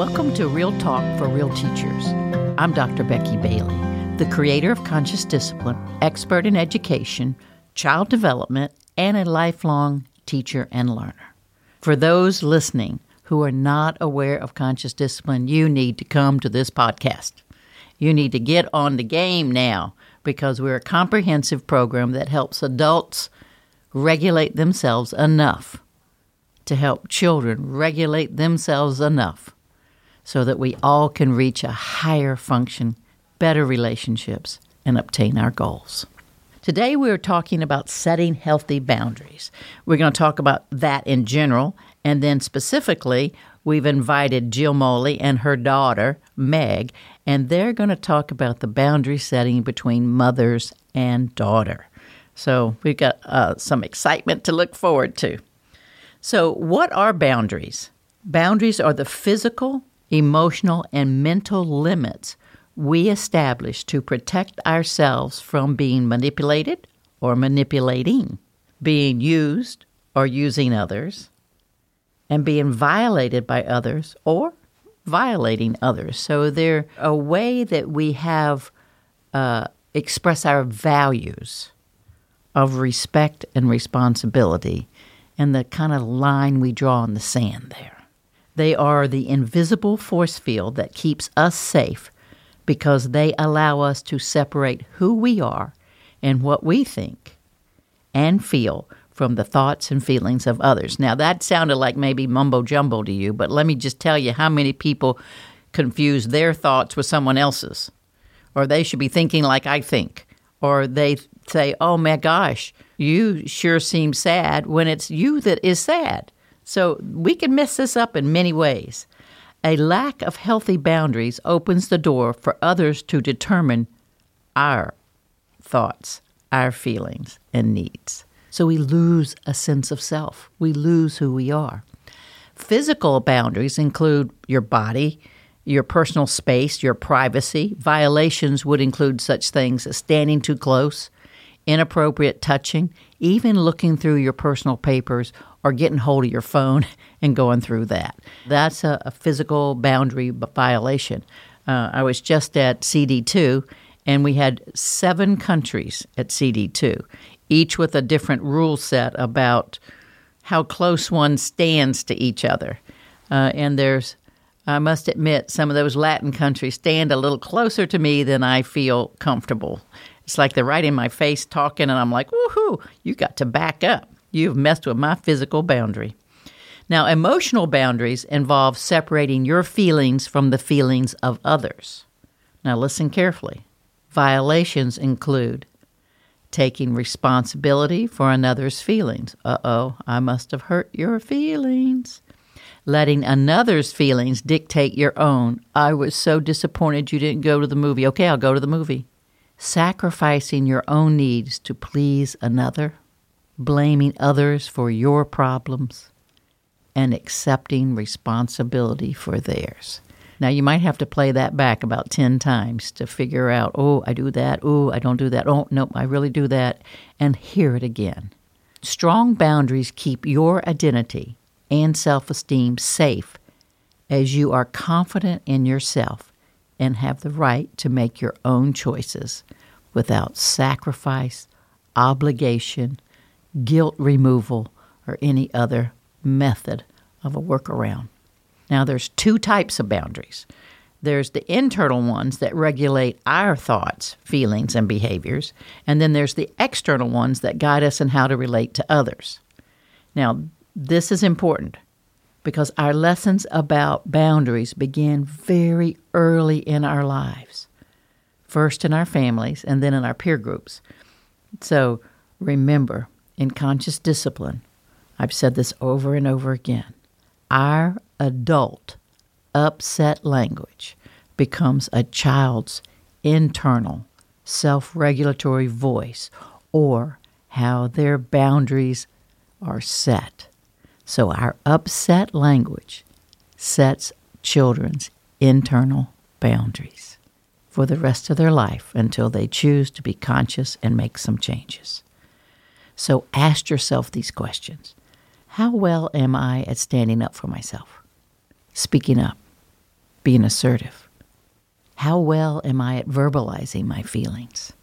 Welcome to Real Talk for Real Teachers. I'm Dr. Becky Bailey, the creator of Conscious Discipline, expert in education, child development, and a lifelong teacher and learner. For those listening who are not aware of conscious discipline, you need to come to this podcast. You need to get on the game now because we're a comprehensive program that helps adults regulate themselves enough to help children regulate themselves enough so that we all can reach a higher function, better relationships, and obtain our goals. Today, we are talking about setting healthy boundaries. We're going to talk about that in general, and then specifically, we've invited Jill Moley and her daughter, Meg, and they're going to talk about the boundary setting between mothers and daughter. So, we've got uh, some excitement to look forward to. So, what are boundaries? Boundaries are the physical, emotional, and mental limits we establish to protect ourselves from being manipulated or manipulating, being used or using others, and being violated by others or violating others. So they're a way that we have uh, express our values of respect and responsibility and the kind of line we draw in the sand there. They are the invisible force field that keeps us safe because they allow us to separate who we are and what we think and feel from the thoughts and feelings of others. Now, that sounded like maybe mumbo jumbo to you, but let me just tell you how many people confuse their thoughts with someone else's. Or they should be thinking like I think. Or they say, oh my gosh, you sure seem sad when it's you that is sad. So we can mess this up in many ways. A lack of healthy boundaries opens the door for others to determine our thoughts, our feelings, and needs. So we lose a sense of self. We lose who we are. Physical boundaries include your body, your personal space, your privacy. Violations would include such things as standing too close, inappropriate touching, even looking through your personal papers or getting hold of your phone and going through that. That's a, a physical boundary violation. Uh, I was just at CD2, and we had seven countries at CD2, each with a different rule set about how close one stands to each other. Uh, and there's, I must admit, some of those Latin countries stand a little closer to me than I feel comfortable. It's like they're right in my face talking, and I'm like, woohoo, you got to back up. You've messed with my physical boundary. Now, emotional boundaries involve separating your feelings from the feelings of others. Now, listen carefully. Violations include taking responsibility for another's feelings. Uh oh, I must have hurt your feelings. Letting another's feelings dictate your own. I was so disappointed you didn't go to the movie. Okay, I'll go to the movie. Sacrificing your own needs to please another blaming others for your problems, and accepting responsibility for theirs. Now, you might have to play that back about 10 times to figure out, oh, I do that. Oh, I don't do that. Oh, no, I really do that. And hear it again. Strong boundaries keep your identity and self esteem safe as you are confident in yourself and have the right to make your own choices without sacrifice, obligation, guilt removal, or any other method of a workaround. Now, there's two types of boundaries. There's the internal ones that regulate our thoughts, feelings, and behaviors, and then there's the external ones that guide us in how to relate to others. Now, this is important because our lessons about boundaries begin very early in our lives, first in our families and then in our peer groups. So remember, in conscious discipline, I've said this over and over again, our adult upset language becomes a child's internal self regulatory voice or how their boundaries are set. So, our upset language sets children's internal boundaries for the rest of their life until they choose to be conscious and make some changes. So ask yourself these questions How well am I at standing up for myself? Speaking up, being assertive? How well am I at verbalizing my feelings?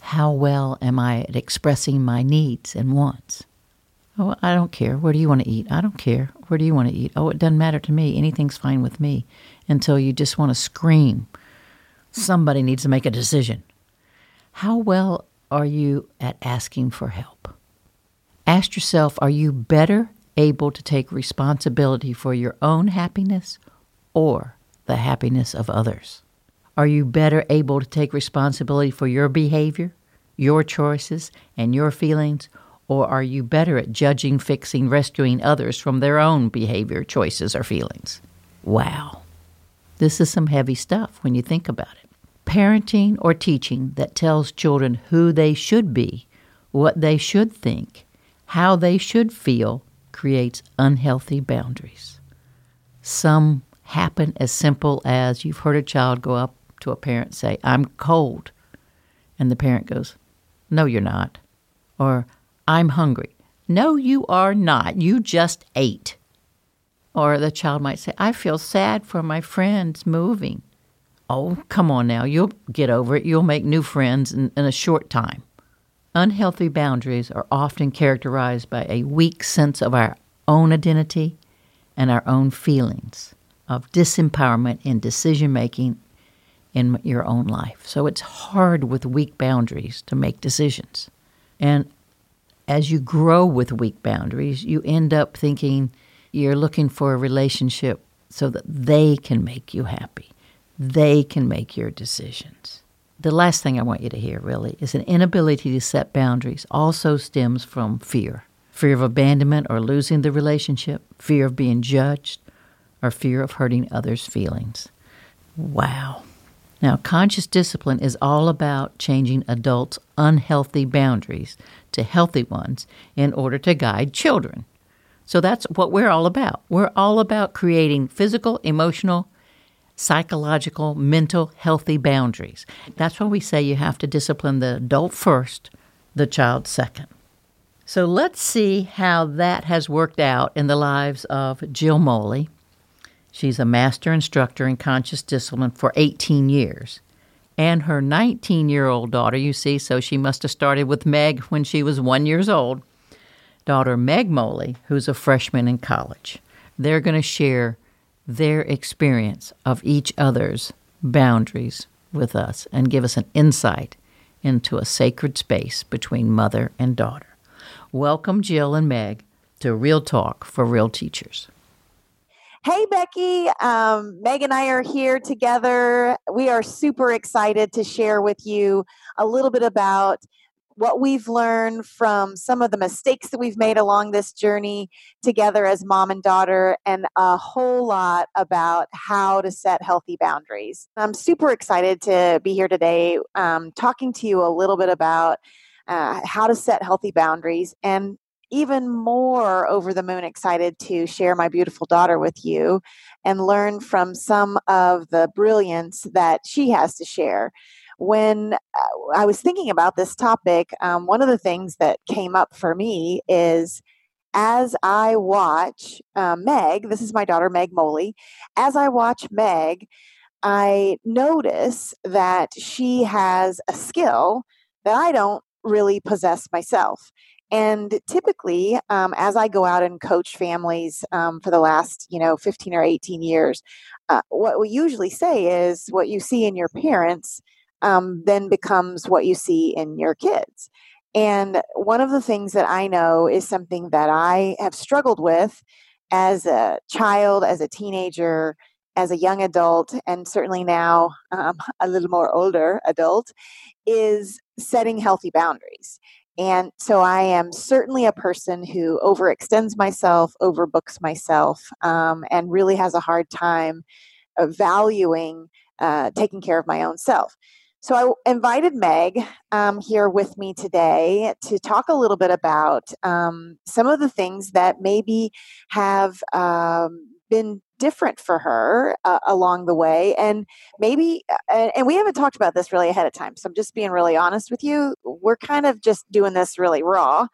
How well am I at expressing my needs and wants? Oh, I don't care. Where do you want to eat? I don't care. Where do you want to eat? Oh, it doesn't matter to me. Anything's fine with me until you just want to scream. Somebody needs to make a decision. How well are you at asking for help? Ask yourself are you better able to take responsibility for your own happiness or the happiness of others? Are you better able to take responsibility for your behavior, your choices, and your feelings? Or are you better at judging, fixing, rescuing others from their own behavior, choices, or feelings? Wow. This is some heavy stuff when you think about it. Parenting or teaching that tells children who they should be, what they should think, how they should feel, creates unhealthy boundaries. Some happen as simple as you've heard a child go up to a parent say, I'm cold. And the parent goes, No, you're not. Or, I'm hungry. No, you are not. You just ate. Or the child might say, I feel sad for my friends moving. Oh, come on now. You'll get over it. You'll make new friends in, in a short time. Unhealthy boundaries are often characterized by a weak sense of our own identity and our own feelings, of disempowerment in decision making in your own life. So it's hard with weak boundaries to make decisions. And as you grow with weak boundaries, you end up thinking you're looking for a relationship so that they can make you happy. They can make your decisions. The last thing I want you to hear, really, is an inability to set boundaries also stems from fear fear of abandonment or losing the relationship, fear of being judged, or fear of hurting others' feelings. Wow. Now, conscious discipline is all about changing adults' unhealthy boundaries to healthy ones in order to guide children. So that's what we're all about. We're all about creating physical, emotional, psychological, mental, healthy boundaries. That's why we say you have to discipline the adult first, the child second. So let's see how that has worked out in the lives of Jill Moley She's a master instructor in conscious discipline for 18 years. And her 19 year old daughter, you see, so she must have started with Meg when she was one years old, daughter Meg Moley, who's a freshman in college. They're going to share their experience of each other's boundaries with us and give us an insight into a sacred space between mother and daughter. Welcome, Jill and Meg, to Real Talk for Real Teachers. Hey, Becky. Um, Meg and I are here together. We are super excited to share with you a little bit about what we've learned from some of the mistakes that we've made along this journey together as mom and daughter, and a whole lot about how to set healthy boundaries. I'm super excited to be here today um, talking to you a little bit about uh, how to set healthy boundaries and even more over the moon excited to share my beautiful daughter with you and learn from some of the brilliance that she has to share. When uh, I was thinking about this topic, um, one of the things that came up for me is as I watch uh, Meg, this is my daughter, Meg Moley, as I watch Meg, I notice that she has a skill that I don't really possess myself. And typically, um, as I go out and coach families um, for the last, you know, 15 or 18 years, uh, what we usually say is what you see in your parents um, then becomes what you see in your kids. And one of the things that I know is something that I have struggled with as a child, as a teenager, as a young adult, and certainly now um, a little more older adult, is setting healthy boundaries. And so I am certainly a person who overextends myself, overbooks myself, um, and really has a hard time valuing uh, taking care of my own self. So I invited Meg um, here with me today to talk a little bit about um, some of the things that maybe have um, been different for her uh, along the way. And maybe uh, and we haven't talked about this really ahead of time so i'm just being really honest with you. We're kind of just doing this really raw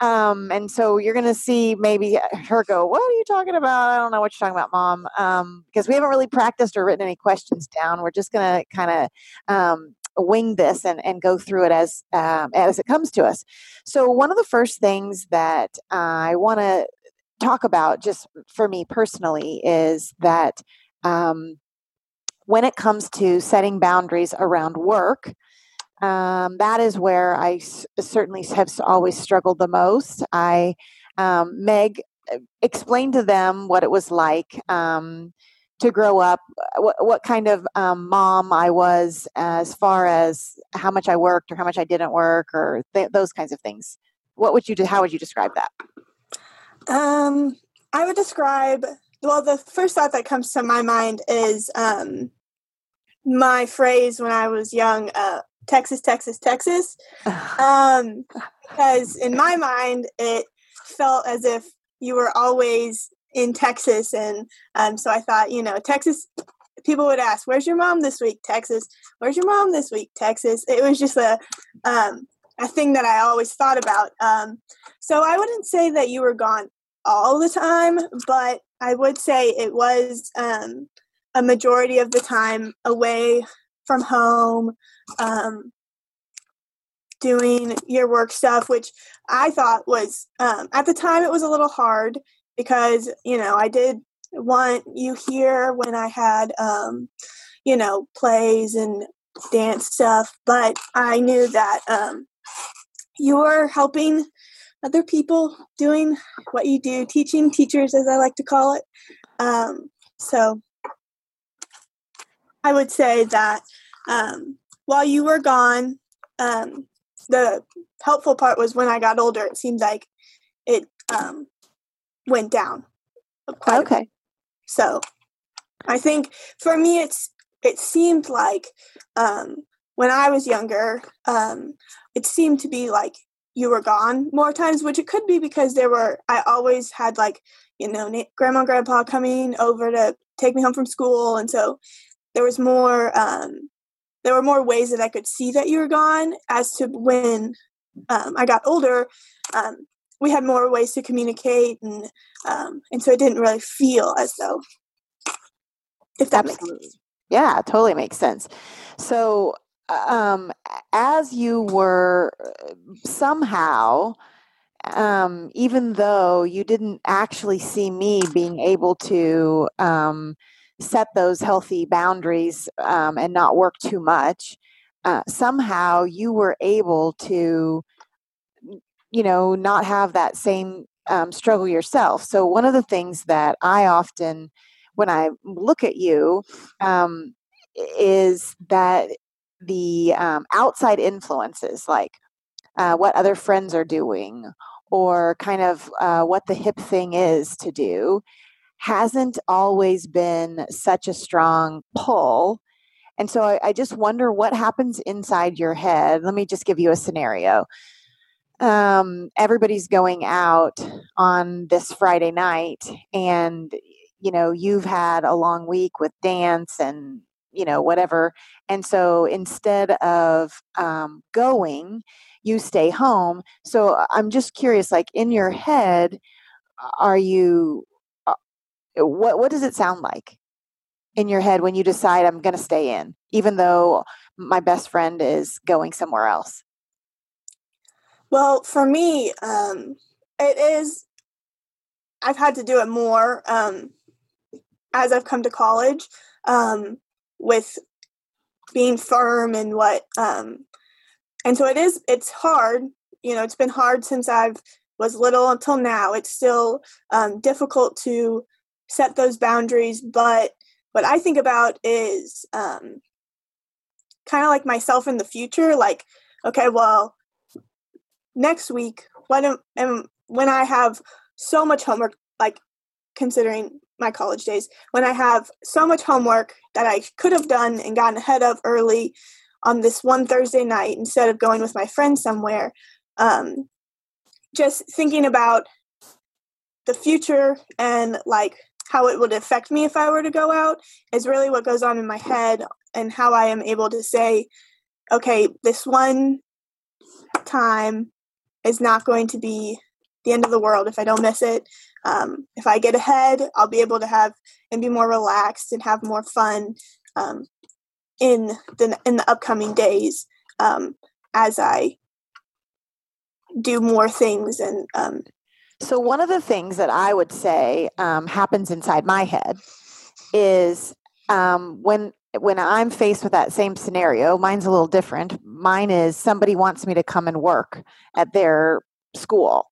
Um, and so you're going to see maybe her go, What are you talking about? I don't know what you're talking about, mom. Um, because we haven't really practiced or written any questions down. We're just going to kind of um, wing this and, and go through it as um, as it comes to us. So one of the first things that I want to talk about, just for me personally, is that um, when it comes to setting boundaries around work, um, that is where I s- certainly have always struggled the most. I, um, Meg, uh, explained to them what it was like um, to grow up, uh, what, what kind of um, mom I was, as far as how much I worked or how much I didn't work, or th- those kinds of things. What would you do? How would you describe that? Um, I would describe. Well, the first thought that comes to my mind is um, my phrase when I was young. Uh, Texas, Texas, Texas. Um, because in my mind, it felt as if you were always in Texas. And um, so I thought, you know, Texas, people would ask, Where's your mom this week? Texas. Where's your mom this week? Texas. It was just a, um, a thing that I always thought about. Um, so I wouldn't say that you were gone all the time, but I would say it was um, a majority of the time away from home, um, doing your work stuff, which I thought was um, at the time it was a little hard because you know I did want you here when I had um, you know plays and dance stuff, but I knew that um, you were helping other people doing what you do, teaching teachers as I like to call it. Um, so I would say that um, while you were gone, um, the helpful part was when I got older. It seemed like it um, went down. okay. So I think for me, it's it seemed like um, when I was younger, um, it seemed to be like you were gone more times, which it could be because there were I always had like you know grandma and grandpa coming over to take me home from school, and so there was more um, there were more ways that I could see that you were gone. As to when um, I got older, um, we had more ways to communicate, and um, and so it didn't really feel as though. If that Absolutely. makes sense. Yeah, totally makes sense. So, um, as you were uh, somehow, um, even though you didn't actually see me being able to um, set those healthy boundaries um, and not work too much, uh, somehow you were able to, you know, not have that same um, struggle yourself. So, one of the things that I often, when I look at you, um, is that the um, outside influences, like uh, what other friends are doing, or kind of uh, what the hip thing is to do, hasn't always been such a strong pull. And so I, I, just wonder what happens inside your head. Let me just give you a scenario. Um, everybody's going out on this Friday night, and you know, you've had a long week with dance and you know, whatever. And so instead of um, going, you stay home. So I'm just curious, like in your head, are you what what does it sound like in your head when you decide I'm going to stay in, even though my best friend is going somewhere else? Well, for me, um, it is. I've had to do it more um, as I've come to college um, with being firm and what, um, and so it is. It's hard. You know, it's been hard since I've was little until now. It's still um, difficult to set those boundaries. But what I think about is um, kind of like myself in the future. Like, okay, well, next week when am, when I have so much homework, like considering my college days, when I have so much homework that I could have done and gotten ahead of early on this one Thursday night instead of going with my friends somewhere. Um, just thinking about the future and like how it would affect me if I were to go out is really what goes on in my head and how I am able to say, okay, this one time is not going to be the end of the world if I don't miss it. Um, if I get ahead, I'll be able to have and be more relaxed and have more fun um, in the in the upcoming days um, as I do more things and um, so one of the things that i would say um, happens inside my head is um, when when i'm faced with that same scenario mine's a little different. Mine is somebody wants me to come and work at their school.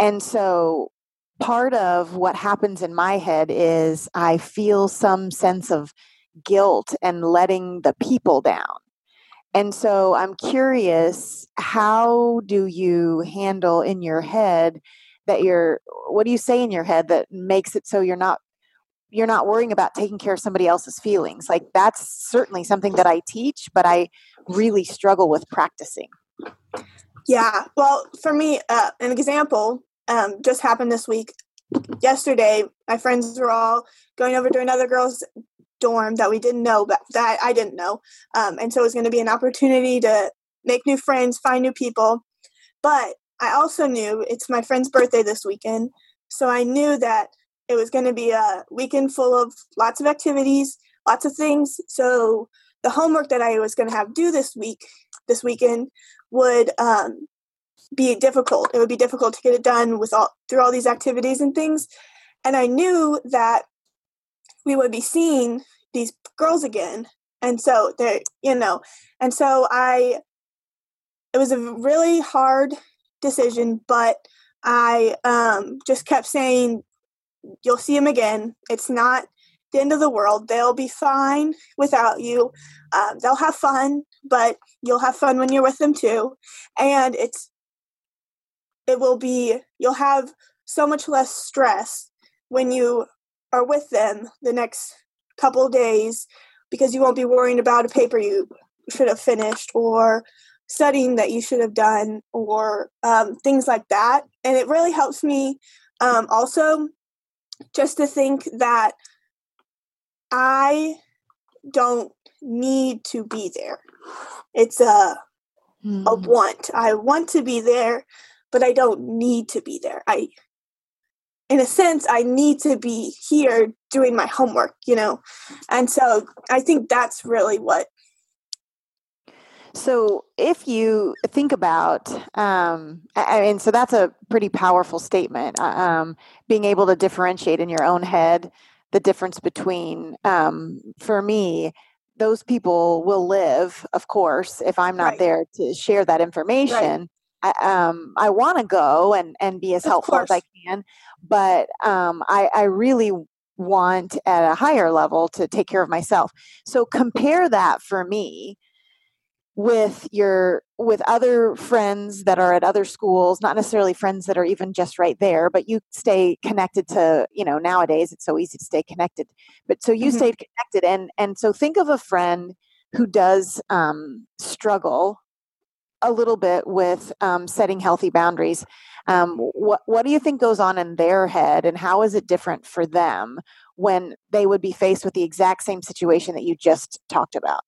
And so part of what happens in my head is i feel some sense of guilt and letting the people down. And so I'm curious, how do you handle in your head that you're what do you say in your head that makes it so you're not you're not worrying about taking care of somebody else's feelings? Like that's certainly something that I teach, but I really struggle with practicing. Yeah. Well, for me, uh, an example um, just happened this week. Yesterday, my friends were all going over to another girl's dorm that we didn't know but that I didn't know. Um, and so it was going to be an opportunity to make new friends, find new people. But I also knew it's my friend's birthday this weekend. So I knew that it was going to be a weekend full of lots of activities, lots of things. So the homework that I was going to have due this week, this weekend, would um, be difficult. It would be difficult to get it done with all through all these activities and things. And I knew that we would be seeing these girls again and so they you know and so i it was a really hard decision but i um just kept saying you'll see them again. It's not the end of the world. They'll be fine without you. Um, they'll have fun but you'll have fun when you're with them too. And it's it will be you'll have so much less stress when you are with them the next couple days because you won't be worrying about a paper you should have finished or studying that you should have done or um, things like that. And it really helps me um, also just to think that I don't need to be there. It's a mm. a hmm. want. I want to be there, but I don't need to be there. I in a sense i need to be here doing my homework you know and so i think that's really what so if you think about um, i mean so that's a pretty powerful statement uh, um, being able to differentiate in your own head the difference between um, for me those people will live of course if i'm not right. there to share that information right. I, um, I want to go and, and be as of helpful course. as I can, but um, I, I really want at a higher level to take care of myself. So compare that for me with your with other friends that are at other schools not necessarily friends that are even just right there but you stay connected to you know nowadays it's so easy to stay connected but so you mm-hmm. stayed connected and and so think of a friend who does um, struggle a little bit with um, setting healthy boundaries. Um, what what do you think goes on in their head, and how is it different for them when they would be faced with the exact same situation that you just talked about?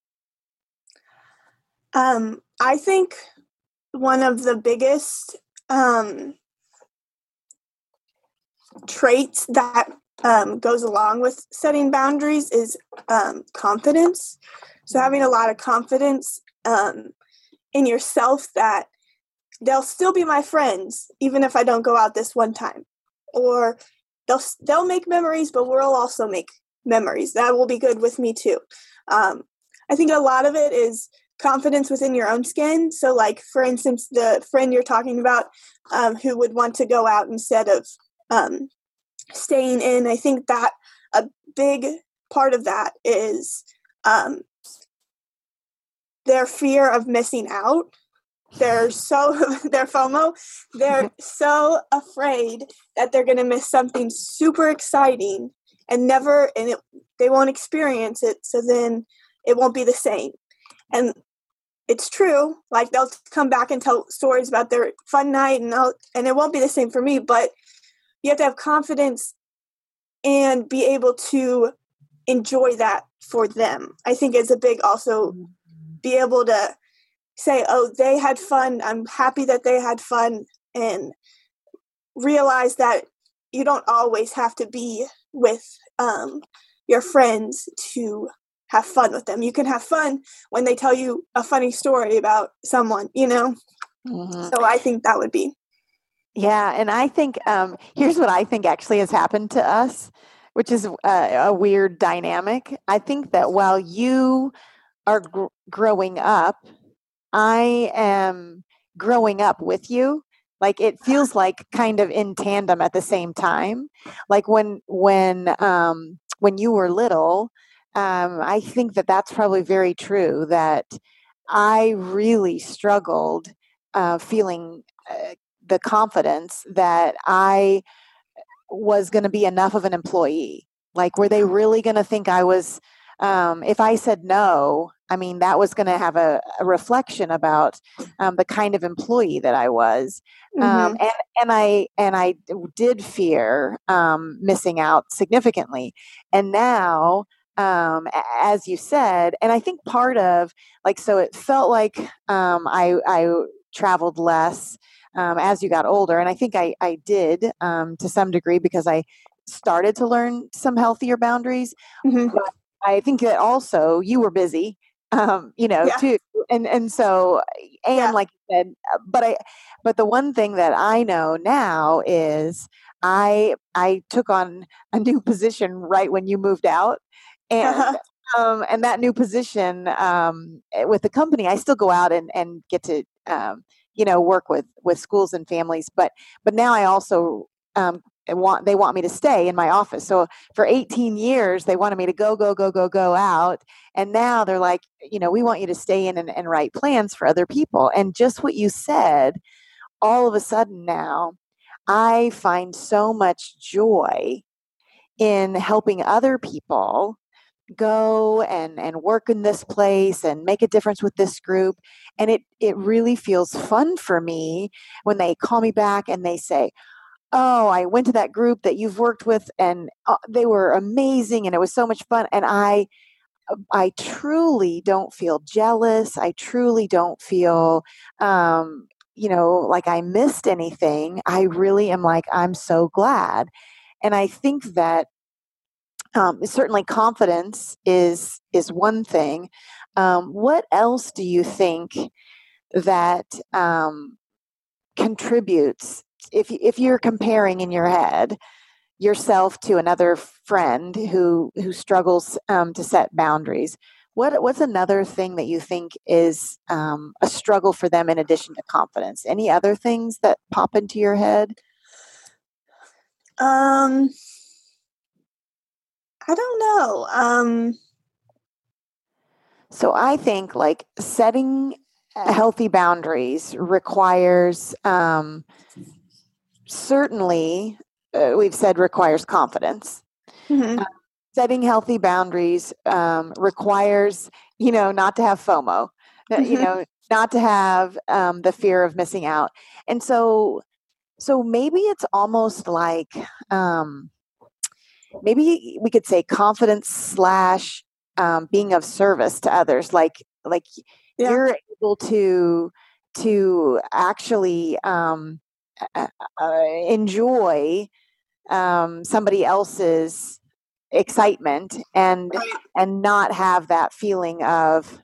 Um, I think one of the biggest um, traits that um, goes along with setting boundaries is um, confidence. So having a lot of confidence um, in yourself that they'll still be my friends even if I don't go out this one time. Or they'll they'll make memories, but we'll also make memories. That will be good with me too. Um, I think a lot of it is confidence within your own skin. So, like for instance, the friend you're talking about um, who would want to go out instead of um, staying in. I think that a big part of that is um, their fear of missing out. They're so their FOMO. They're so afraid that they're going to miss something super exciting and never and it, they won't experience it. So then it won't be the same. And it's true. Like they'll come back and tell stories about their fun night, and I'll, and it won't be the same for me. But you have to have confidence and be able to enjoy that for them. I think is a big also mm-hmm be able to say, oh, they had fun. I'm happy that they had fun. And realize that you don't always have to be with um, your friends to have fun with them. You can have fun when they tell you a funny story about someone, you know? Mm-hmm. So I think that would be. Yeah. And I think um, here's what I think actually has happened to us, which is a, a weird dynamic. I think that while you are gr- growing up, I am growing up with you like it feels like kind of in tandem at the same time like when when um when you were little um i think that that's probably very true that i really struggled uh feeling uh, the confidence that i was going to be enough of an employee like were they really going to think i was um, if I said no, I mean, that was going to have a, a, reflection about um, the kind of employee that I was, um, mm-hmm. um, and and I and I did fear um, missing out significantly. And now, um, as you said, and I think part of like so, it felt like um, I I traveled less as you got older, and I think I I did to some degree because I started to learn some healthier boundaries. Mm-hmm. But I think that also you were busy, um, you know, yeah. too, and and so and yeah. like you said, uh, but I, but the one thing that I know now is I I took on a new position right when you moved out, and. Um, and that new position um, eh, with the company, I still go out and, and get to um, you know work with with schools and families but but now i also um, want they want me to stay in my office. So for 18 years they wanted me to go go go go go out and now they're like, you know, we want you to stay in and, and write plans for other people. And just what you said, all of a sudden now I find so much joy in helping other people go and and work in this place and make a difference with this group. And it it really feels fun for me when they call me back and they say oh i went to that group that you've worked with and uh, they were amazing and it was so much fun. And i i truly don't feel jealous. I truly don't feel um you know like i missed anything. I really am like i'm so glad. And i think that um, certainly confidence is is one thing. Um, what else do you think that um, contributes if if you're comparing in your head yourself to another friend who who struggles um, to set boundaries what what's another thing that you think is um, a struggle for them in addition to confidence? Any other things that pop into your head? Um i don't know um so i think like setting healthy boundaries requires um, certainly, uh, we've said requires confidence. Mm-hmm. Uh, setting healthy boundaries um, requires, you know, not to have FOMO, mm-hmm. you know, not to have um, the fear of missing out. And so, so maybe it's almost like, um, maybe we could say confidence slash um, being of service to others. Like, like yeah. you're able to to actually um, uh, uh, enjoy um, somebody else's excitement and and not have that feeling of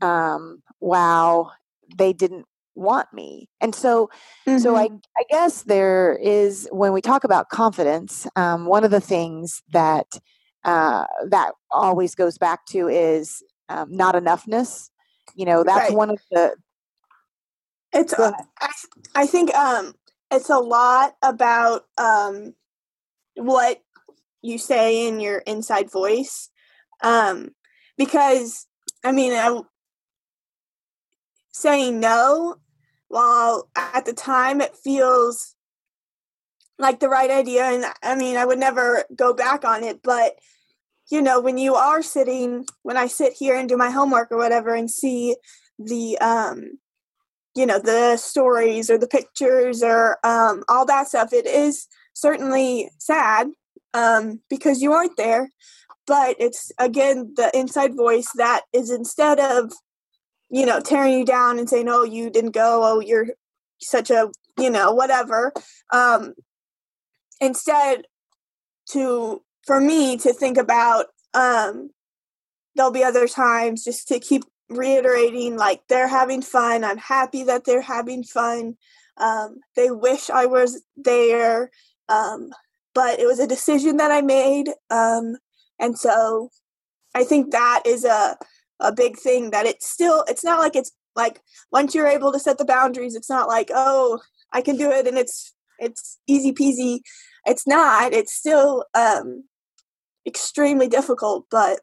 um, wow they didn't want me and so mm-hmm. so i i guess there is when we talk about confidence um, one of the things that uh, that always goes back to is um, not enoughness you know that's right. one of the it's uh, I, I think um it's a lot about um, what you say in your inside voice um, because i mean I, saying no while at the time it feels like the right idea and i mean i would never go back on it but you know when you are sitting when i sit here and do my homework or whatever and see the um you know the stories or the pictures or um, all that stuff it is certainly sad um, because you aren't there but it's again the inside voice that is instead of you know tearing you down and saying oh you didn't go. Oh you're such a you know whatever. Um, instead to for me to think about um there'll be other times just to keep reiterating like they're having fun. I'm happy that they're having fun. Um, they wish i was there um, but it was a decision that i made um, and so i think that is a a big thing that it's still it's not like it's like once you're able to set the boundaries it's not like oh i can do it and it's it's easy peasy. It's not. It's still um extremely difficult but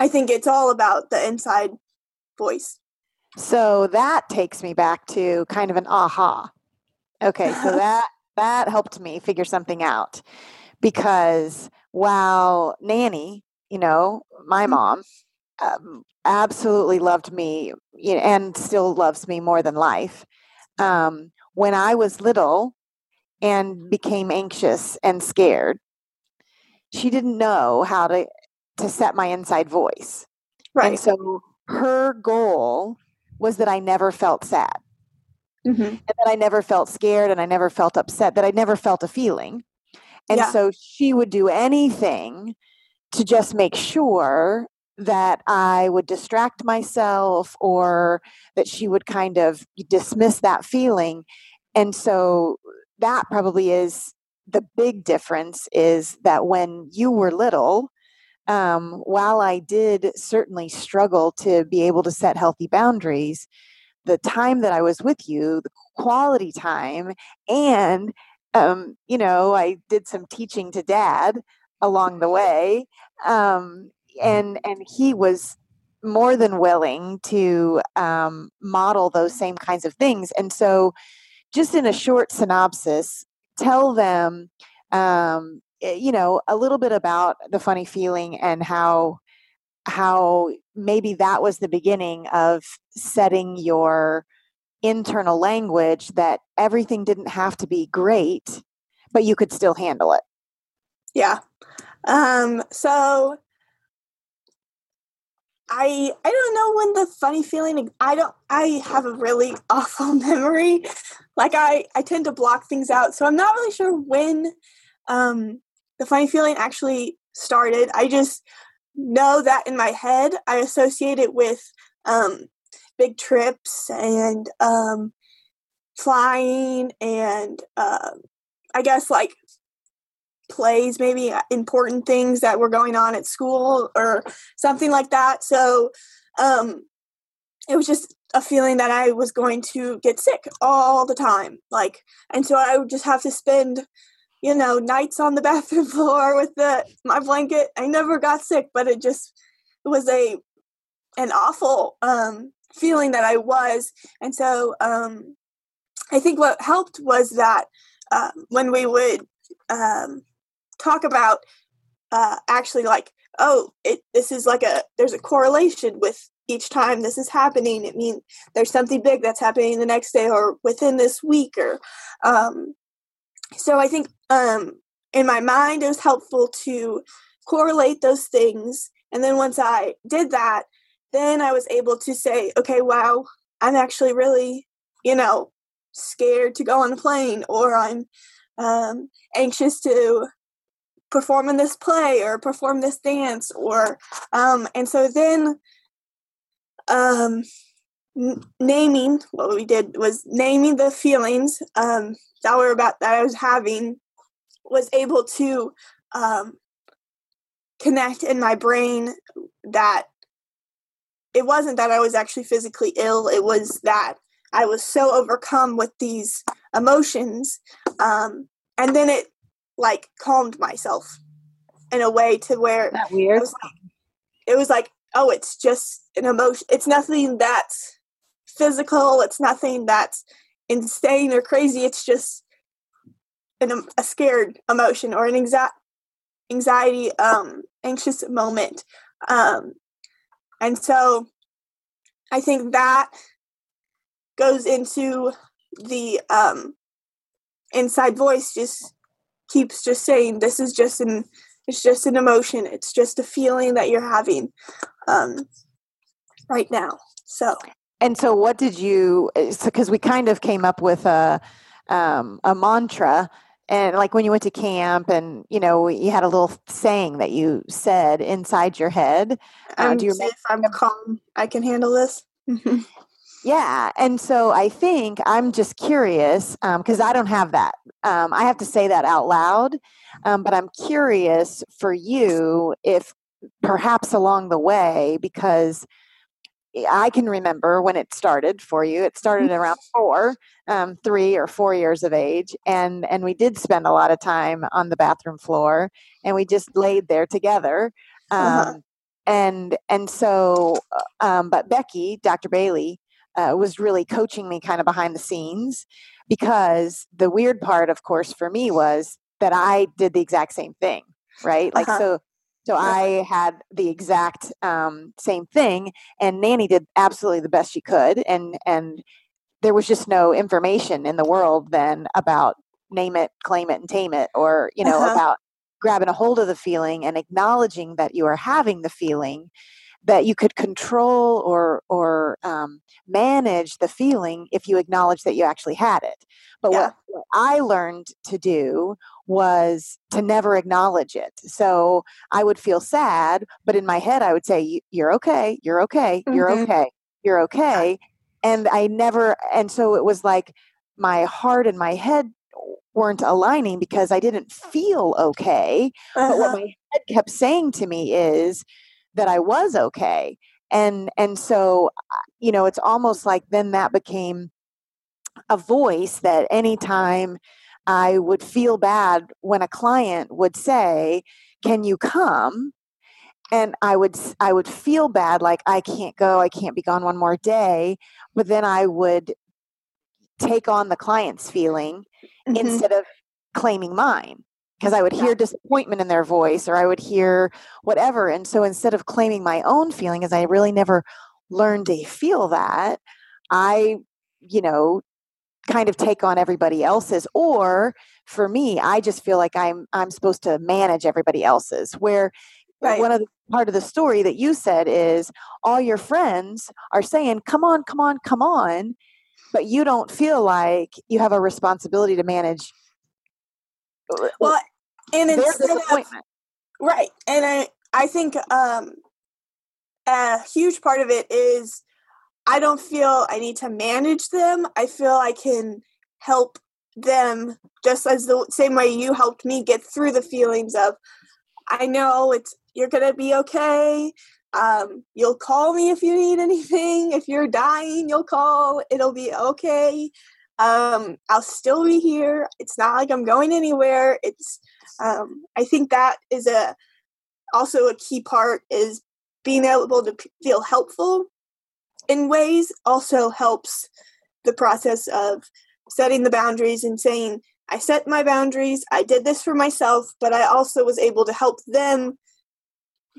i think it's all about the inside voice. So that takes me back to kind of an aha. Okay so that that helped me figure something out because while nanny you know my mm-hmm. mom um, absolutely loved me you know, and still loves me more than life um, when i was little and became anxious and scared she didn't know how to to set my inside voice. Right. And so her goal was that I never felt sad. Mm-hmm. And that I never felt scared and I never felt upset, that I never felt a feeling. And yeah. so she would do anything to just make sure that I would distract myself or that she would kind of dismiss that feeling. And so that probably is the big difference is that when you were little, um, while I did certainly struggle to be able to set healthy boundaries, the time that I was with you, the quality time, and um, you know, I did some teaching to dad along the way, um, and and he was more than willing to um, model those same kinds of things. And so, just in a short synopsis, tell them um, eh, you know a little bit about the funny feeling and how how maybe that was the beginning of setting your internal language that everything didn't have to be great but you could still handle it. Yeah. Um so I I don't know when the funny feeling I don't I have a really awful memory. Like I I tend to block things out. So I'm not really sure when um the funny feeling actually started. I just know that in my head I associate it with um big trips and um flying and uh, I guess like plays, maybe uh, important things that were going on at school or something like that. So um, it was just a feeling that I was going to get sick all the time. Like, and so I would just have to spend, you know, nights on the bathroom floor with the my blanket. I never got sick, but it just it was a an awful um, feeling that I was. And so um, I think what helped was that uh, when we would um, talk about uh, actually like oh it this is like a there's a correlation with each time this is happening. It means there's something big that's happening the next day or within this week or um, so i think um, in my mind it was helpful to correlate those things. And then once i did that then i was able to say okay wow i'm actually really you know scared to go on a plane or i'm um, anxious to perform in this play or perform this dance or um and so then um n- naming what we did was naming the feelings um that were about that I was having was able to um connect in my brain that it wasn't that I was actually physically ill it was that I was so overcome with these emotions um and then it like calmed myself in a way to where that weird. It was, like, it was like, oh, it's just an emotion. It's nothing that's physical. It's nothing that's insane or crazy. It's just an, a scared emotion or an anxiety, anxiety, um, anxious moment. Um, and so I think that goes into the um, inside voice just keeps just saying this is just an it's just an emotion. It's just a feeling that you're having um, right now. So. And so what did you because we kind of came up with a um, a mantra and like when you went to camp and you know you had a little saying that you said inside your head uh, do you remember if i'm calm i can handle this yeah and so i think i'm just curious because um, i don't have that um, i have to say that out loud um, but i'm curious for you if perhaps along the way because I can remember when it started for you. It started around four, um, three or four years of age, and and we did spend a lot of time on the bathroom floor, and we just laid there together. Uh-huh. Um, uh-huh. And and so, uh, um, but Becky, Dr. Bailey, uh, was really coaching me kind of behind the scenes because the weird part, of course, for me was that I did the exact same thing, right? Like uh-huh. so so I had the exact um, same thing, and Nanny did absolutely the best she could, and and there was just no information in the world then about name it, claim it, and tame it, or you know uh-huh. about grabbing a hold of the feeling and acknowledging that you are having the feeling that you could control or or um, manage the feeling if you acknowledge that you actually had it. But yeah. what, what, I learned to do was to never acknowledge it. So I would feel sad, but in my head I would say, "You're okay. You're okay. You're mm-hmm. okay. You're okay." And I never. And so it was like my heart and my head weren't aligning because I didn't feel okay. Uh-huh. But what uh-huh. my head kept saying to me is that I was okay. And and so you know, it's almost like then that became a voice that anytime I would feel bad when a client would say, "Can you come?" and I would I would feel bad like I can't go, I can't be gone one more day, but then I would take on the client's feeling mm-hmm. instead of claiming mine because I would hear disappointment in their voice or I would hear whatever. And so instead of claiming my own feeling, as I really never learned to feel that, I, you know, kind of take on everybody else's or for me i just feel like i'm i'm supposed to manage everybody else's where right. one of the part of the story that you said is all your friends are saying come on come on come on but you don't feel like you have a responsibility to manage well and instead of, right and i i think um a huge part of it is i don't feel i need to manage them. I feel i can help them just as the same way you helped me get through the feelings of i know it's you're gonna be okay. Um, you'll call me if you need anything. If you're dying you'll call. It'll be okay um, i'll still be here. It's not like i'm going anywhere. It's um, i think that is a also a key part is being able to p- feel helpful in ways also helps the process of setting the boundaries and saying i set my boundaries. I did this for myself but i also was able to help them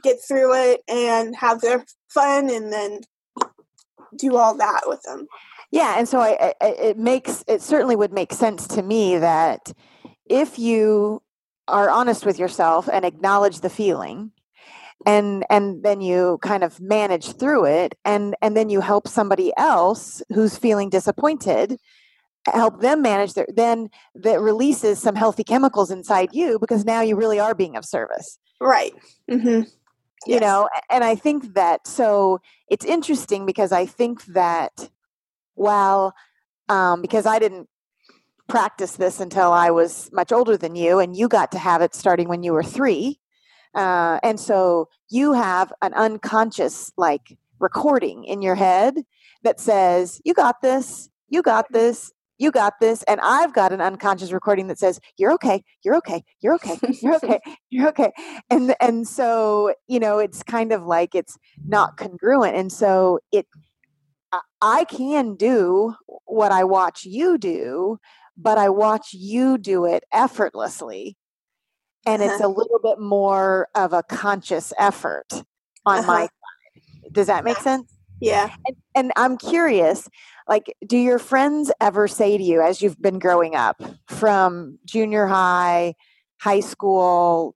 get through it and have their fun and then do all that with them yeah and so I, I, it makes it certainly would make sense to me that if you are honest with yourself and acknowledge the feeling and and then you kind of manage through it and and then you help somebody else who's feeling disappointed help them manage their then that releases some healthy chemicals inside you because now you really are being of service. Right. Mm-hmm. you know and i think that so it's interesting because i think that while um, because i didn't practice this until I was much older than you, and you got to have it starting when you were three. Uh, and so you have an unconscious like recording in your head that says, You got this, you got this, you got this. And I've got an unconscious recording that says, You're okay, you're okay, you're okay, you're okay, you're okay. And and so, you know, it's kind of like it's not congruent. And so it I can do what I watch you do, but I watch you do it effortlessly. And uh-huh. it's a little bit more of a conscious effort on uh-huh. my side. Does that make sense? Yeah. And, and, I'm curious, like, do your friends ever say to you as you've been growing up from junior high, high school,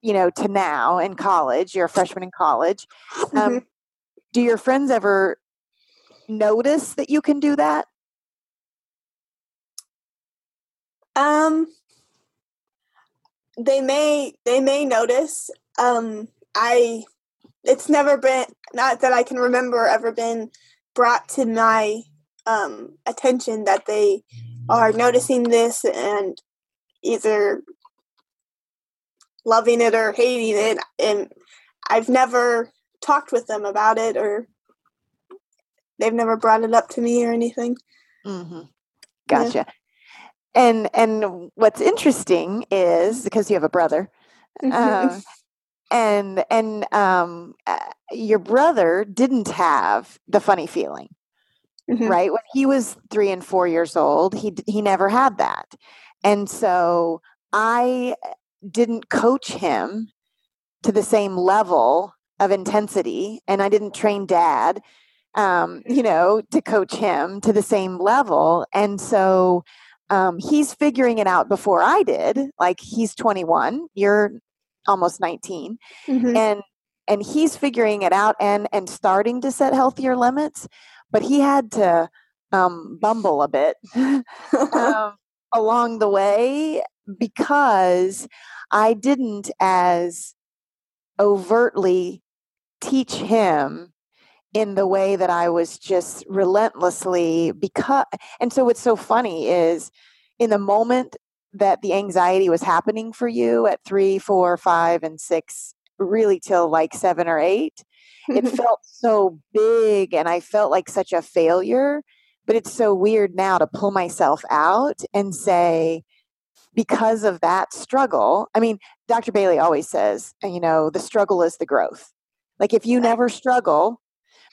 you know, to now in college, you're a freshman in college. Um, mm-hmm. Do your friends ever notice that you can do that? Um, they may they may notice. Um, I it's never been not that I can remember ever been brought to my um, attention that they are noticing this and either loving it or hating it and I've never talked with them about it or they've never brought it up to me or anything. Mm-hmm. Gotcha. Yeah. And and what's interesting is because you have a brother, mm-hmm. um, and and um, uh, your brother didn't have the funny feeling, mm-hmm. right? When he was three and four years old, he he never had that, and so I didn't coach him to the same level of intensity, and I didn't train dad um, you know, to coach him to the same level. And so um, he's figuring it out before I did. Like he's 21, you're almost 19, mm-hmm. and and he's figuring it out and and starting to set healthier limits. But he had to um, bumble a bit um, along the way because I didn't as overtly teach him in the way that I was just relentlessly because and so what's so funny is in the moment that the anxiety was happening for you at three, four, five, and six, really till like seven or eight, it felt so big and I felt like such a failure. But it's so weird now to pull myself out and say, because of that struggle, I mean, Dr. Bailey always says, you know, the struggle is the growth. Like if you never struggle,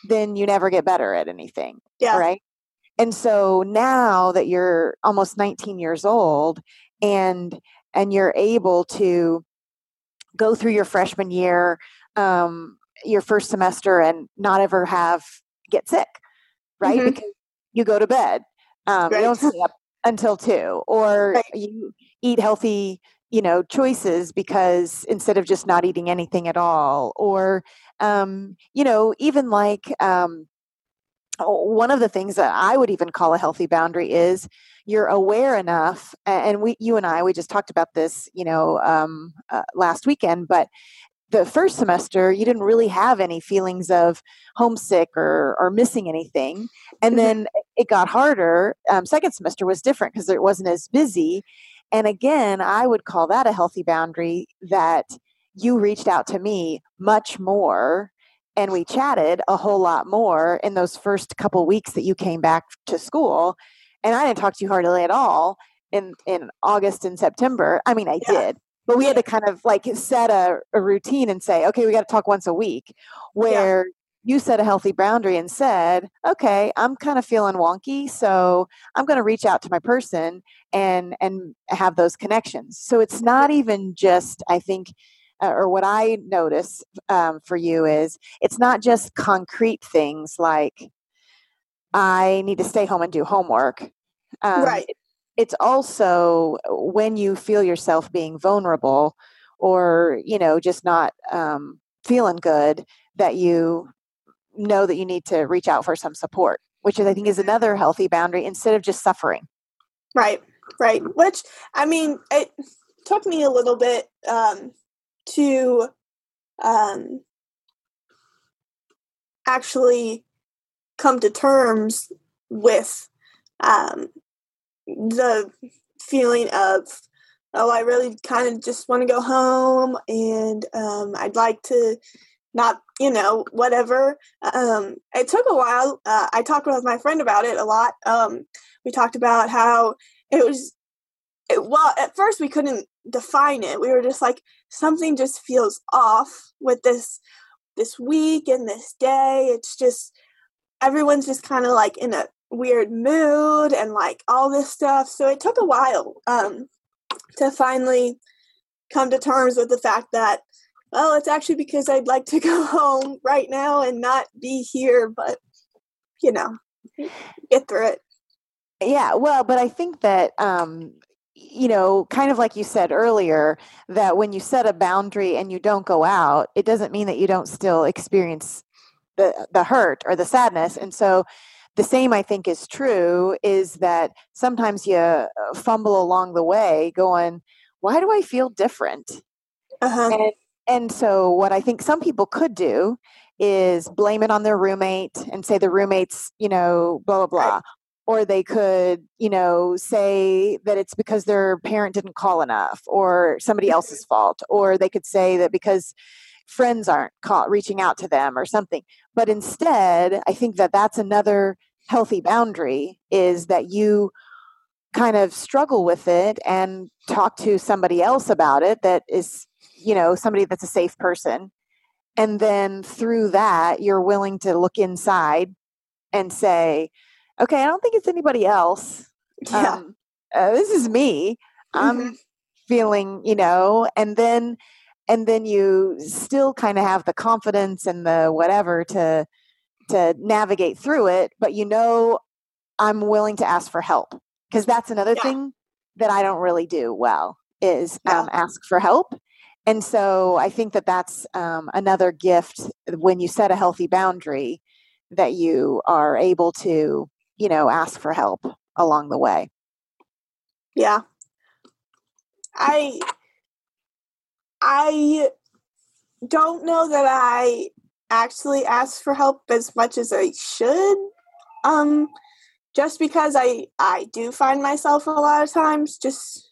then you never get better at anything. Yeah. Right. And so now that you're almost 19 years old and and you're able to go through your freshman year, um, your first semester and not ever have get sick, right? Mm-hmm. Because you go to bed. Um, right. You don't stay up until two, or right. you eat healthy, you know, choices because instead of just not eating anything at all, or um, you know, even like um, one of the things that I would even call a healthy boundary is you're aware enough, and we, you and I, we just talked about this, you know, um, uh, last weekend, but the first semester you didn't really have any feelings of homesick or or missing anything and mm-hmm. then it got harder um, second semester was different because it wasn't as busy and again i would call that a healthy boundary that you reached out to me much more and we chatted a whole lot more in those first couple weeks that you came back to school and i didn't talk to you hardly at all in in august and september i mean i yeah. did but we had to kind of like set a, a routine and say okay we got to talk once a week where yeah. you set a healthy boundary and said okay i'm kind of feeling wonky so i'm going to reach out to my person and and have those connections so it's not even just i think or what I notice um, for you is it's not just concrete things like I need to stay home and do homework. Um, right. It's also when you feel yourself being vulnerable or, you know, just not um, feeling good that you know that you need to reach out for some support, which is, I think is another healthy boundary instead of just suffering. Right. Right. Which, I mean, it took me a little bit um, to um, actually come to terms with um, the feeling of oh i really kind of just want to go home and um, i'd like to not you know whatever. Um, it took a while uh, i talked with my friend about it a lot. Um, we talked about how it was it, well at first we couldn't define it. We were just like something just feels off with this this week and this day. It's just everyone's just kind of like in a weird mood and like all this stuff. So it took a while um to finally come to terms with the fact that well it's actually because i'd like to go home right now and not be here but you know get through it. Yeah well but i think that um you know, kind of like you said earlier, that when you set a boundary and you don't go out, it doesn't mean that you don't still experience the the hurt or the sadness. And so the same I think is true is that sometimes you uh, fumble along the way going, why do I feel different? Uh-huh. And, and so, what I think some people could do is blame it on their roommate and say the roommate's, you know, blah, blah, blah. Right. Or they could, you know, say that it's because their parent didn't call enough or somebody Mm-hmm. else's fault. Or they could say that because friends aren't call, reaching out to them or something. But instead, I think that that's another healthy boundary is that you kind of struggle with it and talk to somebody else about it that is, you know, somebody that's a safe person. And then through that, you're willing to look inside and say, okay, I don't think it's anybody else. Yeah. Um, uh, this is me. I'm Mhm. feeling, you know, and then and then you still kind of have the confidence and the whatever to to navigate through it, but you know I'm willing to ask for help because that's another Yeah. thing that I don't really do well is Yeah. um, ask for help. And so I think that that's um, another gift when you set a healthy boundary that you are able to, you know, ask for help along the way. Yeah. I I don't know that I actually ask for help as much as I should. Um just because I I do find myself a lot of times just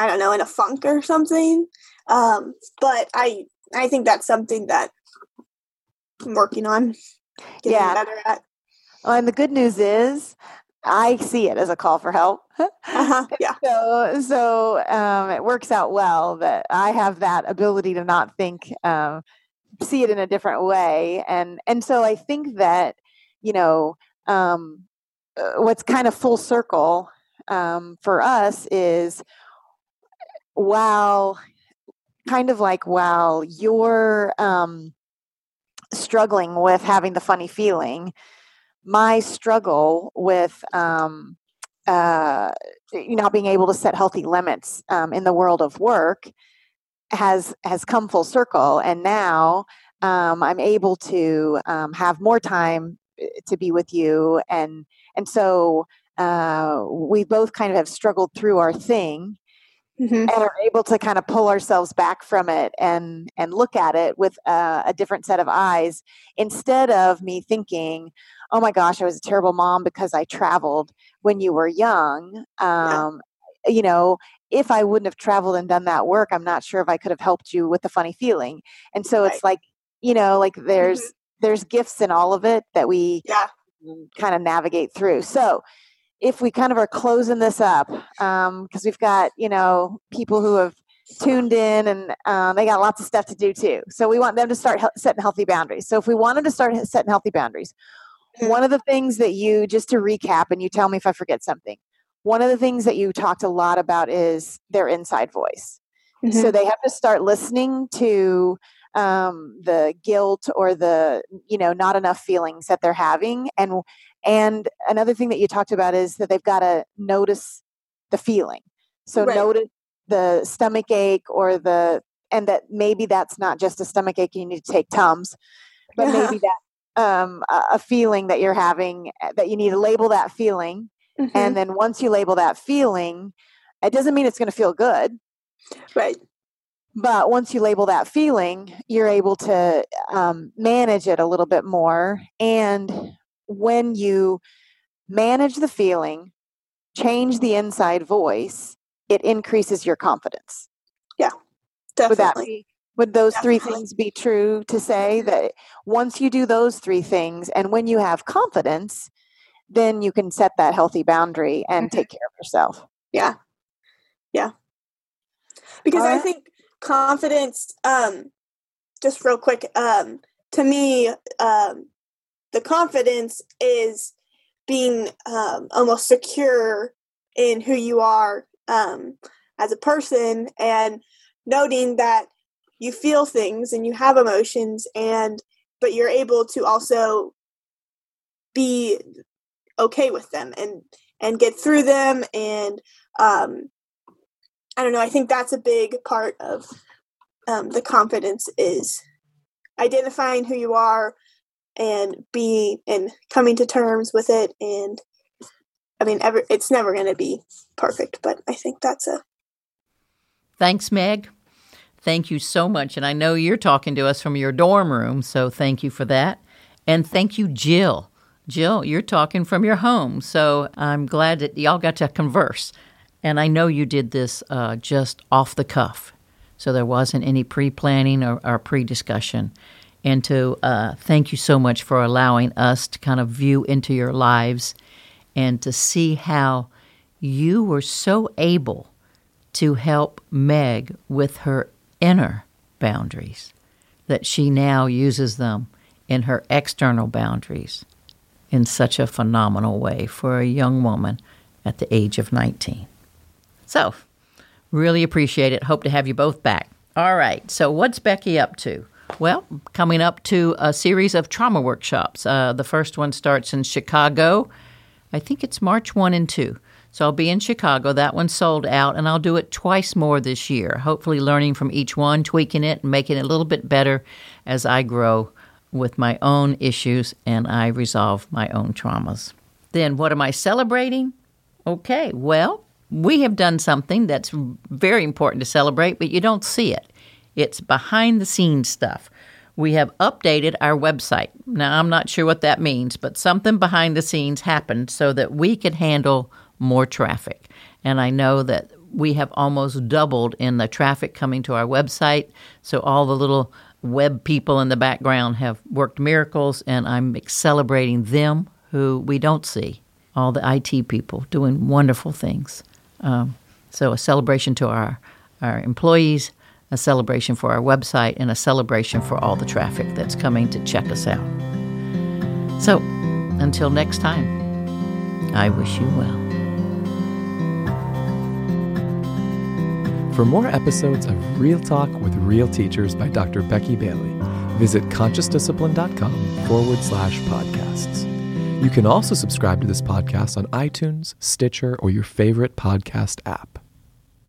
I don't know in a funk or something. Um but I I think that's something that I'm working on getting Yeah. better at. Well, and the good news is I see it as a call for help. Uh-huh. Yeah. so so um, it works out well that I have that ability to not think, um, see it in a different way, and and so I think that you know um, uh, what's kind of full circle um, for us is while kind of like while you're um, struggling with having the funny feeling my struggle with um, uh, you not being able to set healthy limits um, in the world of work has has come full circle, and now um, I'm able to um, have more time eh, to be with you, and and so uh, we both kind of have struggled through our thing, hmm and are able to kind of pull ourselves back from it and and look at it with uh, a different set of eyes instead of me thinking oh my gosh i was a terrible mom because i traveled when you were young um, you know if i wouldn't have traveled and done that work i'm not sure if i could have helped you with the funny feeling and so it's like you know like there's there's gifts in all of it that we Yeah. kind of navigate through. So if we kind of are closing this up, because we've got you know people who have tuned in and um, they got lots of stuff to do too. So we want them to start he- setting healthy boundaries. So if we want them to start setting healthy boundaries. One of the things that you just to recap, and you tell me if I forget something. One of the things that you talked a lot about is their inside voice. Mm-hmm. So they have to start listening to um, the guilt or the you know not enough feelings that they're having, and and another thing that you talked about is that they've got to notice the feeling. So Right. notice the stomach ache or the and that maybe that's not just a stomach ache you need to take tums, but Yeah. maybe that um, a, feeling that you're having uh, that you need to label that feeling, Mhm. and then once you label that feeling, it doesn't mean it's going to feel good right. but once you label that feeling you're able to um, manage it a little bit more and when you manage the feeling change the inside voice it increases your confidence that Definitely. Would those three things be true to say that once you do those three things and when you have confidence then you can set that healthy boundary and Mhm. take care of yourself Yeah. Yeah. Because I think confidence, um, just real quick, um, to me, um, the confidence is being um, almost secure in who you are um, as a person and noting that you feel things and you have emotions and but you're able to also be okay with them and and get through them and um i don't know i think that's a big part of um, the confidence is identifying who you are and be and coming to terms with it and i mean ever it's never going to be perfect but i think that's a Thanks, Meg. Thank you so much. And I know you're talking to us from your dorm room, so thank you for that. And thank you, Jill. Jill, you're talking from your home, so I'm glad that y'all got to converse. And I know you did this uh, just off the cuff, so there wasn't any pre planning or, or pre discussion. And to uh, thank you so much for allowing us to kind of view into your lives and to see how you were so able to help Meg with her inner boundaries, that she now uses them in her external boundaries in such a phenomenal way for a young woman at the age of 19. So, really appreciate it. Hope to have you both back. All right, so what's Becky up to? Well, coming up to a series of trauma workshops. Uh, the first one starts in Chicago. I think it's March 1 and 2. So I'll be in Chicago. That one sold out, and I'll do it twice more this year, hopefully learning from each one, tweaking it, and making it a little bit better as I grow with my own issues and I resolve my own traumas. Then, what am I celebrating? Okay, well, we have done something that's very important to celebrate, but you don't see it. It's behind the scenes stuff. We have updated our website. Now, I'm not sure what that means, but something behind the scenes happened so that we could handle more traffic. And I know that we have almost doubled in the traffic coming to our website. So all the little web people in the background have worked miracles, and I'm celebrating them who we don't see. All the IT people doing wonderful things. Um, so a celebration to our our employees, a celebration for our website, and a celebration for all the traffic that's coming to check us out. So until next time, I wish you well. For more episodes of Real Talk with Real Teachers by Dr. Becky Bailey, visit consciousdiscipline.com forward slash podcasts. You can also subscribe to this podcast on iTunes, Stitcher, or your favorite podcast app.